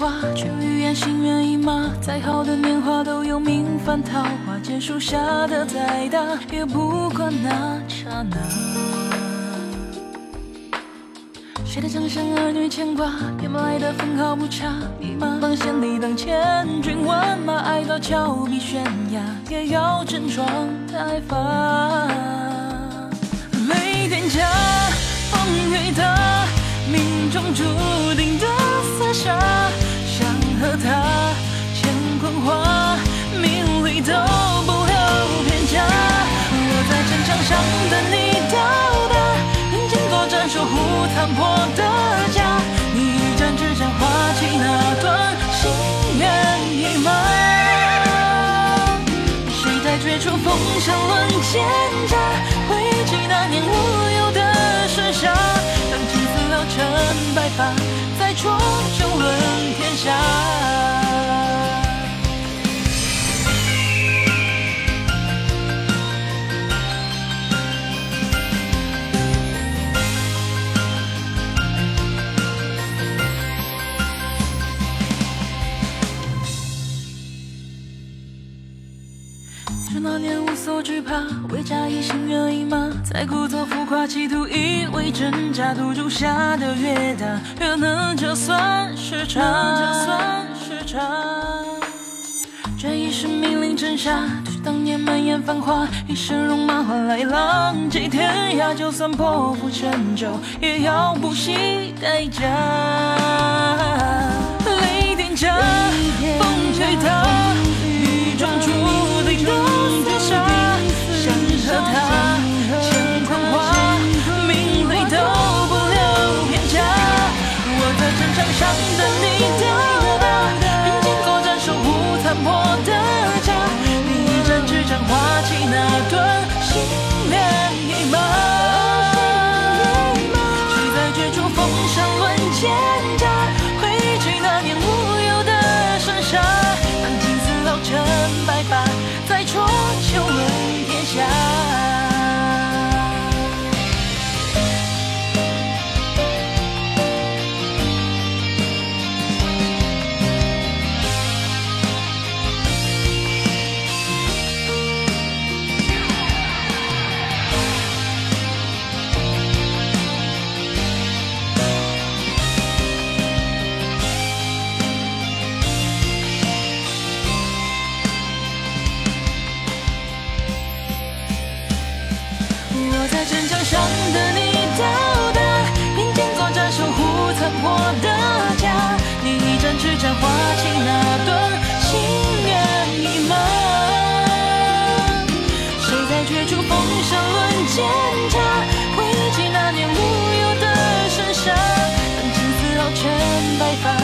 略带风华，却预言心猿意马。再好的年华都有命犯桃花，剑树下的再大，也不管那刹那。谁的掌声儿女牵挂，也来的分毫不差。一马当先，力当千军万马，爱到峭壁悬崖，也要整装待发。雷电加，风雨大，命中注定的厮杀。想和他乾坤化，名利都不留偏家。我在战场上等你到达，并肩作战，守护残破的家。你一战之下划起那段心猿意马。谁在绝处逢生论奸诈？回忆起那年白发，在桌中论天下。是那年无所惧怕，为家一心愿意吗？再故作浮夸，企图一味真假，赌注下的越大，越能就算是差，这算是差。一世命临尘沙，是当年满眼繁华，一生戎马换来浪迹天涯，就算破釜沉舟，也要不惜代价。雷电加，风吹倒。风声乱，剑斩。在战场上的你到达，并肩作战守护残破的家，你一战之战划起那段心愿已码。谁在绝处逢生论剑葭，回忆起那年无忧的盛夏，看青丝绕成白发。